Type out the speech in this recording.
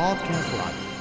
Podcast Live.